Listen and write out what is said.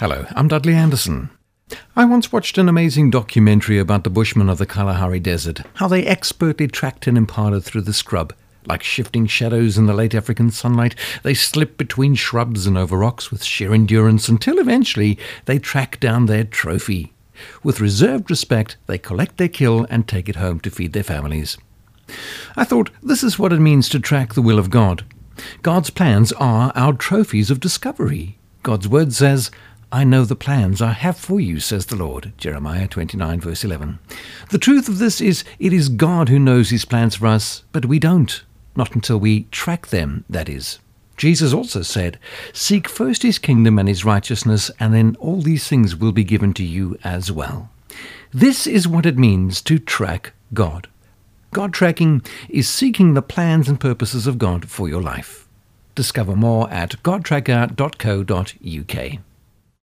Hello, I'm Dudley Anderson. I once watched an amazing documentary about the Bushmen of the Kalahari Desert, how they expertly tracked an impala through the scrub. Like shifting shadows in the late African sunlight, they slip between shrubs and over rocks with sheer endurance until eventually they track down their trophy. With reserved respect, they collect their kill and take it home to feed their families. I thought this is what it means to track the will of God. God's plans are our trophies of discovery. God's word says, I know the plans I have for you, says the Lord. Jeremiah 29, verse 11. The truth of this is, it is God who knows his plans for us, but we don't. Not until we track them, that is. Jesus also said, Seek first his kingdom and his righteousness, and then all these things will be given to you as well. This is what it means to track God. God tracking is seeking the plans and purposes of God for your life. Discover more at godtracker.co.uk.